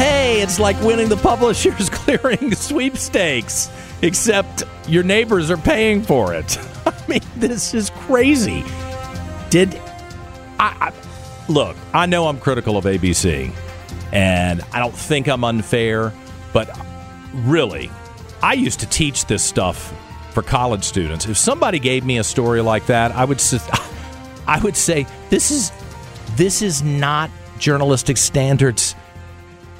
Hey, it's like winning the Publishers Clearing sweepstakes, except your neighbors are paying for it. I mean, this is crazy. Did I, I look? I know I'm critical of ABC, and I don't think I'm unfair, but really, I used to teach this stuff for college students. If somebody gave me a story like that, I would I would say this is this is not journalistic standards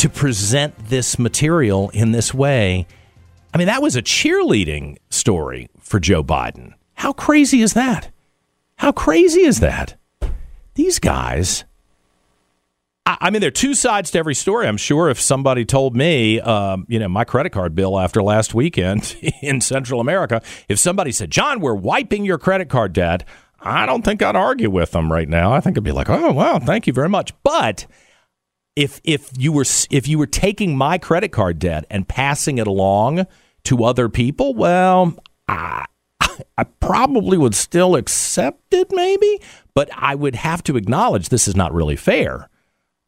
to present this material in this way. I mean, that was a cheerleading story for Joe Biden. How crazy is that? How crazy is that? These guys. I mean, there are two sides to every story. I'm sure if somebody told me, um, you know, my credit card bill after last weekend in Central America, if somebody said, John, we're wiping your credit card debt, I don't think I'd argue with them right now. I think I'd be like, oh, wow, thank you very much. But if if you were if you were taking my credit card debt and passing it along to other people, well, I, I probably would still accept it, maybe, but I would have to acknowledge this is not really fair.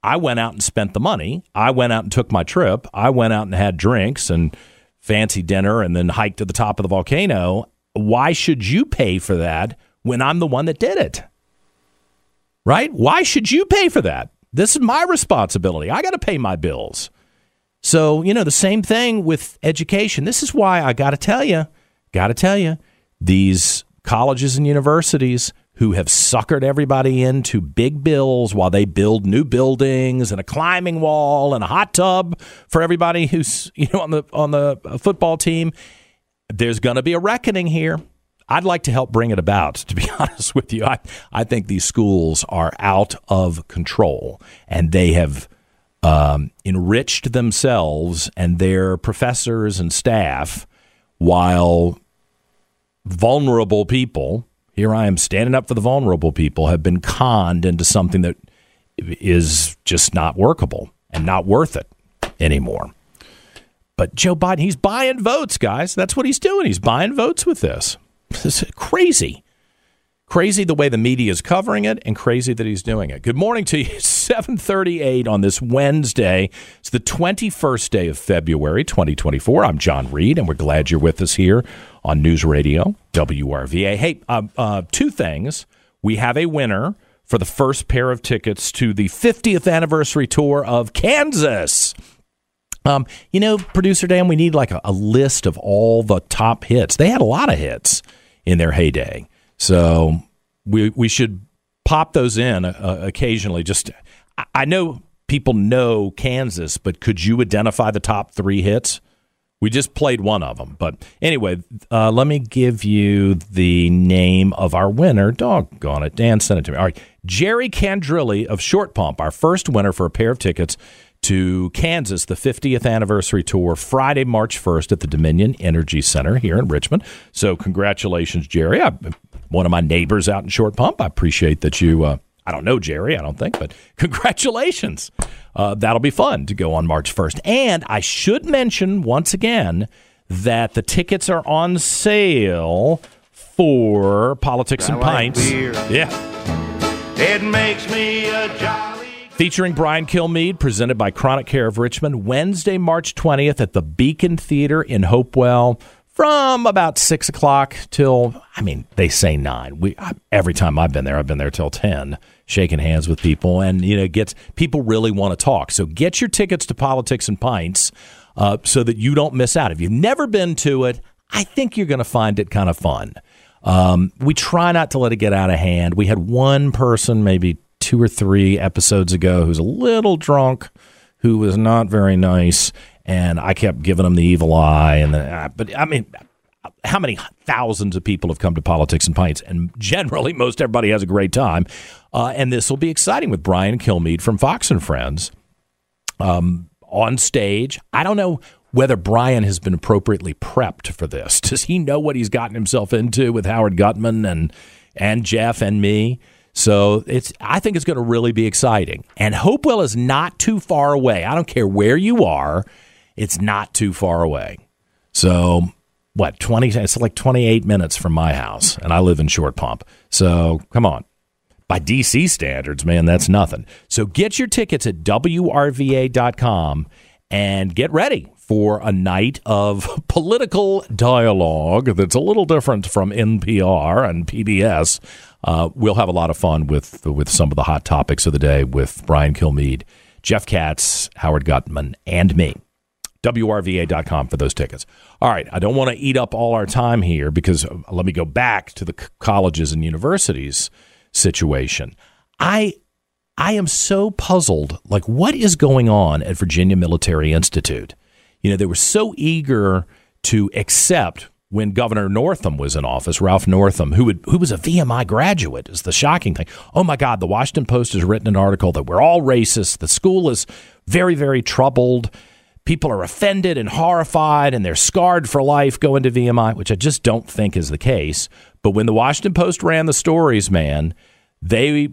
I went out and spent the money. I went out and took my trip. I went out and had drinks and fancy dinner and then hiked to the top of the volcano. Why should you pay for that when I'm the one that did it? Right? Why should you pay for that? This is my responsibility. I got to pay my bills. So, you know, the same thing with education. This is why I got to tell you, got to tell you, these colleges and universities who have suckered everybody into big bills while they build new buildings and a climbing wall and a hot tub for everybody who's, you know, on the on the football team, there's going to be a reckoning here. I'd like to help bring it about, to be honest with you. I, I think these schools are out of control and they have um, enriched themselves and their professors and staff while vulnerable people, here I am standing up for the vulnerable people, have been conned into something that is just not workable and not worth it anymore. But Joe Biden, he's buying votes, guys. That's what he's doing. He's buying votes with this. Is crazy. Crazy the way the media is covering it and crazy that he's doing it. Good morning to you. 738 on this Wednesday. It's the 21st day of February 2024. I'm John Reid, and we're glad you're with us here on News Radio WRVA. Hey, uh, uh, two things. We have a winner for the first pair of tickets to the 50th anniversary tour of Kansas. Um, you know, producer Dan, we need like a, a list of all the top hits. They had a lot of hits in their heyday, so we we should pop those in uh, occasionally. Just I- I know people know Kansas, but could you identify the top three hits? We just played one of them, but anyway, uh, let me give you the name of our winner. Doggone it, Dan sent it to me. All right, Jerry Candrilli of Short Pump, our first winner for a pair of tickets to Kansas, the 50th anniversary tour, Friday, March 1st at the Dominion Energy Center here in Richmond. So, congratulations, Jerry. I, one of my neighbors out in Short Pump. I appreciate that you. Uh, I don't know Jerry, I don't think, but congratulations. Uh, that'll be fun to go on March 1st. And I should mention once again that the tickets are on sale for Politics and Pints. Yeah. It makes me a jolly. Featuring Brian Kilmeade, presented by Chronic Care of Richmond, Wednesday, March 20th at the Beacon Theater in Hopewell from about six o'clock till I mean they say nine. We every time I've been there, I've been there till ten, shaking hands with people, and you know gets people really want to talk. So get your tickets to Politics and Pints uh, so that you don't miss out. If you've never been to it, I think you're going to find it kind of fun. Um, we try not to let it get out of hand. We had one person, maybe two or three episodes ago, who's a little drunk, who was not very nice and I kept giving him the evil eye. And the, but I mean, how many thousands of people have come to politics and pints? And generally, most everybody has a great time. Uh, and this will be exciting with Brian Kilmeade from Fox and Friends um, on stage. I don't know whether Brian has been appropriately prepped for this. Does he know what he's gotten himself into with Howard Gutman and and Jeff and me? So it's I think it's going to really be exciting. And Hopewell is not too far away. I don't care where you are. It's not too far away. So, what, 20? It's like 28 minutes from my house, and I live in Short Pump. So, come on. By DC standards, man, that's nothing. So, get your tickets at WRVA.com and get ready for a night of political dialogue that's a little different from NPR and PBS. Uh, we'll have a lot of fun with with some of the hot topics of the day with Brian Kilmeade, Jeff Katz, Howard Gutman, and me. WRVA.com for those tickets. All right, I don't want to eat up all our time here because let me go back to the colleges and universities situation. I I am so puzzled like what is going on at Virginia Military Institute? You know, they were so eager to accept when Governor Northam was in office, Ralph Northam, who would, who was a VMI graduate, is the shocking thing. Oh my God, the Washington Post has written an article that we're all racist. The school is very, very troubled people are offended and horrified and they're scarred for life going to VMI, which I just don't think is the case. But when the Washington Post ran the stories, man, they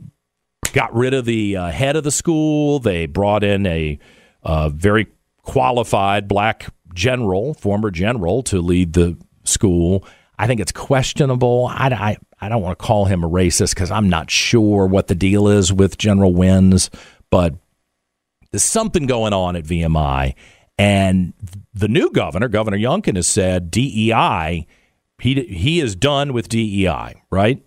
got rid of the uh, head of the school. They brought in a uh, very qualified black general, former general, to lead the school. I think it's questionable. I, I, I don't want to call him a racist because I'm not sure what the deal is with General Wins, but there's something going on at VMI. And the new governor, Governor Youngkin, has said DEI, he, he is done with DEI, right?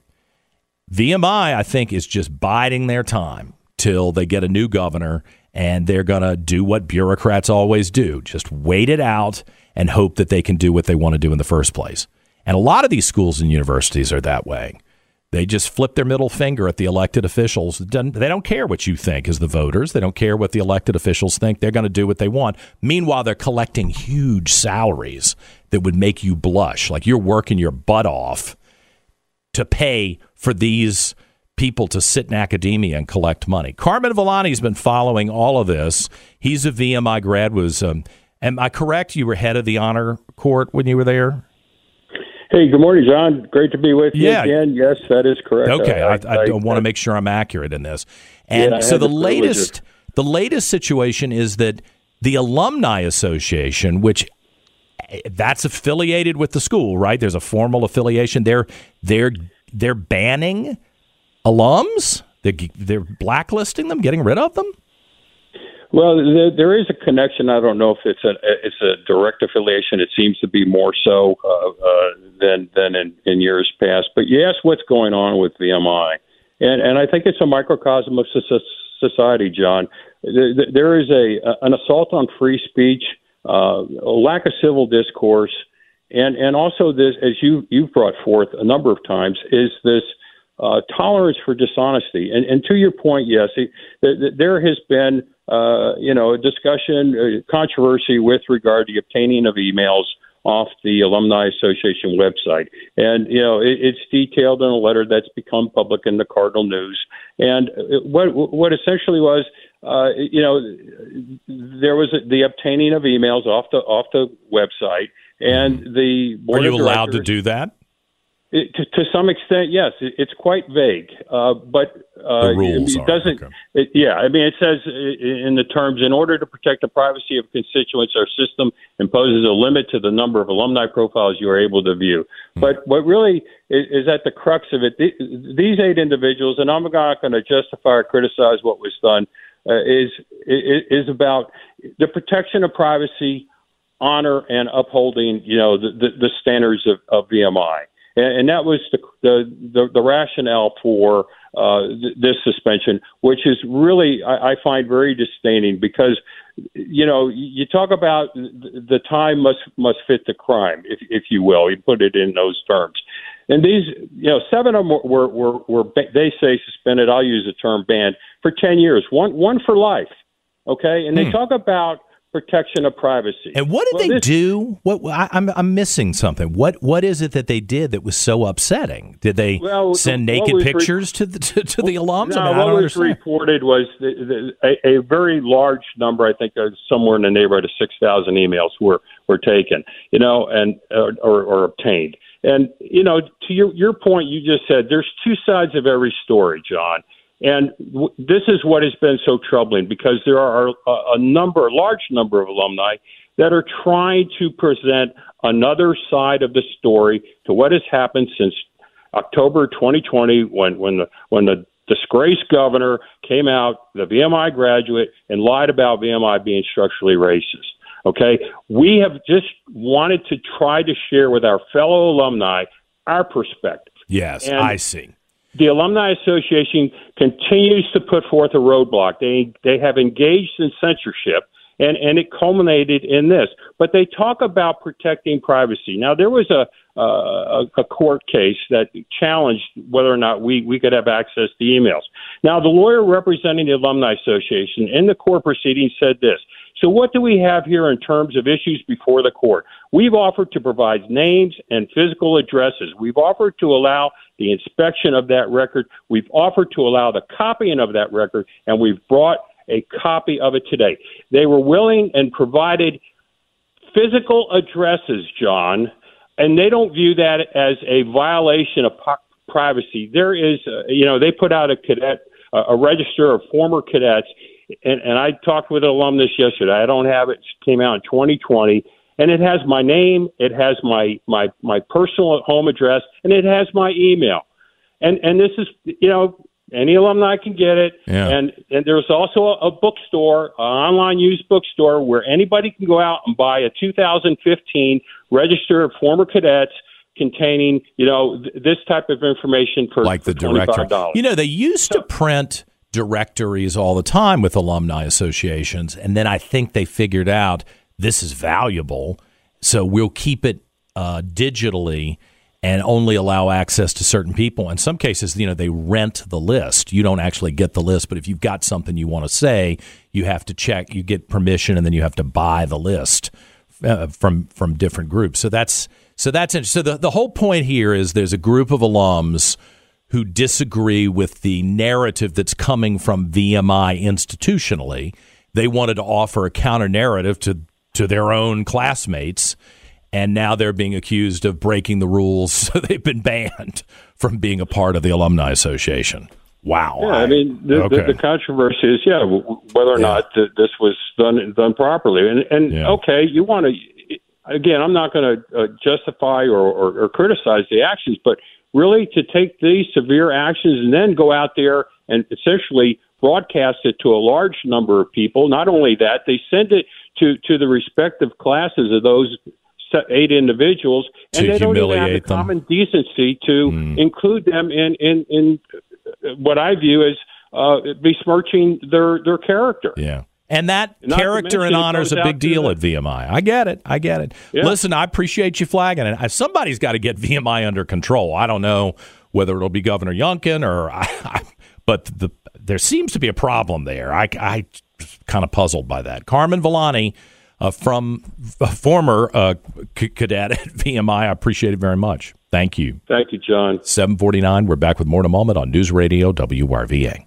VMI, I think, is just biding their time till they get a new governor and they're going to do what bureaucrats always do just wait it out and hope that they can do what they want to do in the first place. And a lot of these schools and universities are that way. They just flip their middle finger at the elected officials. They don't care what you think as the voters. They don't care what the elected officials think. They're going to do what they want. Meanwhile, they're collecting huge salaries that would make you blush. Like you're working your butt off to pay for these people to sit in academia and collect money. Carmen Villani's been following all of this. He's a VMI grad. Was um, am I correct? You were head of the honor court when you were there. Hey, good morning, John. Great to be with you yeah. again. Yes, that is correct. Okay, I, I, I, I want to make sure I'm accurate in this. And yeah, so the, the latest, the latest situation is that the alumni association, which that's affiliated with the school, right? There's a formal affiliation. They're they're they're banning alums. They're they're blacklisting them, getting rid of them. Well, there, there is a connection. I don't know if it's a it's a direct affiliation. It seems to be more so uh, uh, than than in, in years past. But ask what's going on with VMI, and and I think it's a microcosm of society, John. There is a an assault on free speech, uh, a lack of civil discourse, and and also this, as you you've brought forth a number of times, is this. Uh, tolerance for dishonesty, and, and to your point, yes, there has been uh, you know, a discussion, uh, controversy with regard to the obtaining of emails off the Alumni Association website. And, you know, it, it's detailed in a letter that's become public in the Cardinal News. And what, what essentially was, uh, you know, there was the obtaining of emails off the, off the website. And the board Are you allowed to do that? It, to, to, some extent, yes. It, it's quite vague, uh, but uh, rules it doesn't. Okay. It, yeah, I mean, it says in the terms, in order to protect the privacy of constituents, our system imposes a limit to the number of alumni profiles you are able to view. Hmm. But what really is, is at the crux of it, these eight individuals, and I'm not going to justify or criticize what was done, uh, is, is is about the protection of privacy honor and upholding, you know, the, the, the standards of, of VMI. And, and that was the, the, the, the rationale for uh, th- this suspension, which is really, I, I find very disdaining because, you know, you talk about the time must must fit the crime, if, if you will. You put it in those terms. And these, you know, seven of them were, were, were, they say suspended. I'll use the term banned for 10 years, one, one for life. Okay. And they Hmm. talk about protection of privacy. And what did Well, they this- do? What I, I'm I'm missing something. What what is it that they did that was so upsetting? Did they Well, send naked was re- pictures to the to, to the alums? No, I mean, what was understand. reported was the, the, a, a very large number. I think uh, somewhere in the neighborhood of six thousand emails were were taken, you know, and or, or, or obtained. And you know, to your your point, you just said there's two sides of every story, John. And w- this is what has been so troubling because there are a, a number, a large number of alumni that are trying to present another side of the story to what has happened since October 2020 when when the when the disgraced governor came out, the VMI graduate, and lied about VMI being structurally racist. Okay, we have just wanted to try to share with our fellow alumni our perspective. Yes, And- I see. The Alumni Association continues to put forth a roadblock. They they have engaged in censorship, and and it culminated in this. But they talk about protecting privacy. Now there was a uh, a, a court case that challenged whether or not we we could have access to emails. Now the lawyer representing the Alumni Association in the court proceeding said this. So what do we have here in terms of issues before the court? We've offered to provide names and physical addresses. We've offered to allow the inspection of that record. We've offered to allow the copying of that record, and we've brought a copy of it today. They were willing and provided physical addresses, John, and they don't view that as a violation of privacy. There is, uh, you know, they put out a cadet, a, a register of former cadets, and, and I talked with an alumnus yesterday. I don't have it; it came out in 2020, and it has my name, it has my my my personal home address, and it has my email. And and this is, you know, any alumni can get it. Yeah. And and there's also a, a bookstore, an online used bookstore where anybody can go out and buy a 2015 register of former cadets containing, you know, th- this type of information for like the for $25. directory. You know, they used to print directories all the time with alumni associations, and then I think they figured out this is valuable, so we'll keep it uh, digitally and only allow access to certain people. In some cases, you know, they rent the list. You don't actually get the list, but if you've got something you want to say, you have to check. You get permission, and then you have to buy the list uh, from from different groups. So that's so that's. So the the whole point here is there's a group of alums who disagree with the narrative that's coming from VMI institutionally. They wanted to offer a counter narrative to to their own classmates, and now they're being accused of breaking the rules. So they've been banned from being a part of the alumni association. Wow. Yeah, I mean, the, Okay. the, the controversy is, yeah, whether or Yeah. not th- this was done done properly. And and Yeah. okay, you want to again, I'm not going to uh, justify or, or, or criticize the actions, but really to take these severe actions and then go out there and essentially broadcast it to a large number of people. Not only that, they send it to to the respective classes of those eight individuals, and they don't even have the them. common decency to include them in in in what I view as uh, besmirching their their character. Yeah. And that character and honor is a big deal at VMI. I get it. I get it. Yeah. Listen, I appreciate you flagging it. Somebody's got to get VMI under control. I don't know whether it'll be Governor Youngkin or, I, I, but the there seems to be a problem there. I, I kind of puzzled by that. Carmen Villani, uh, from a former uh, c- cadet at VMI, I appreciate it very much. Thank you. Thank you, John. 749. We're back with more in a moment on News Radio WRVA.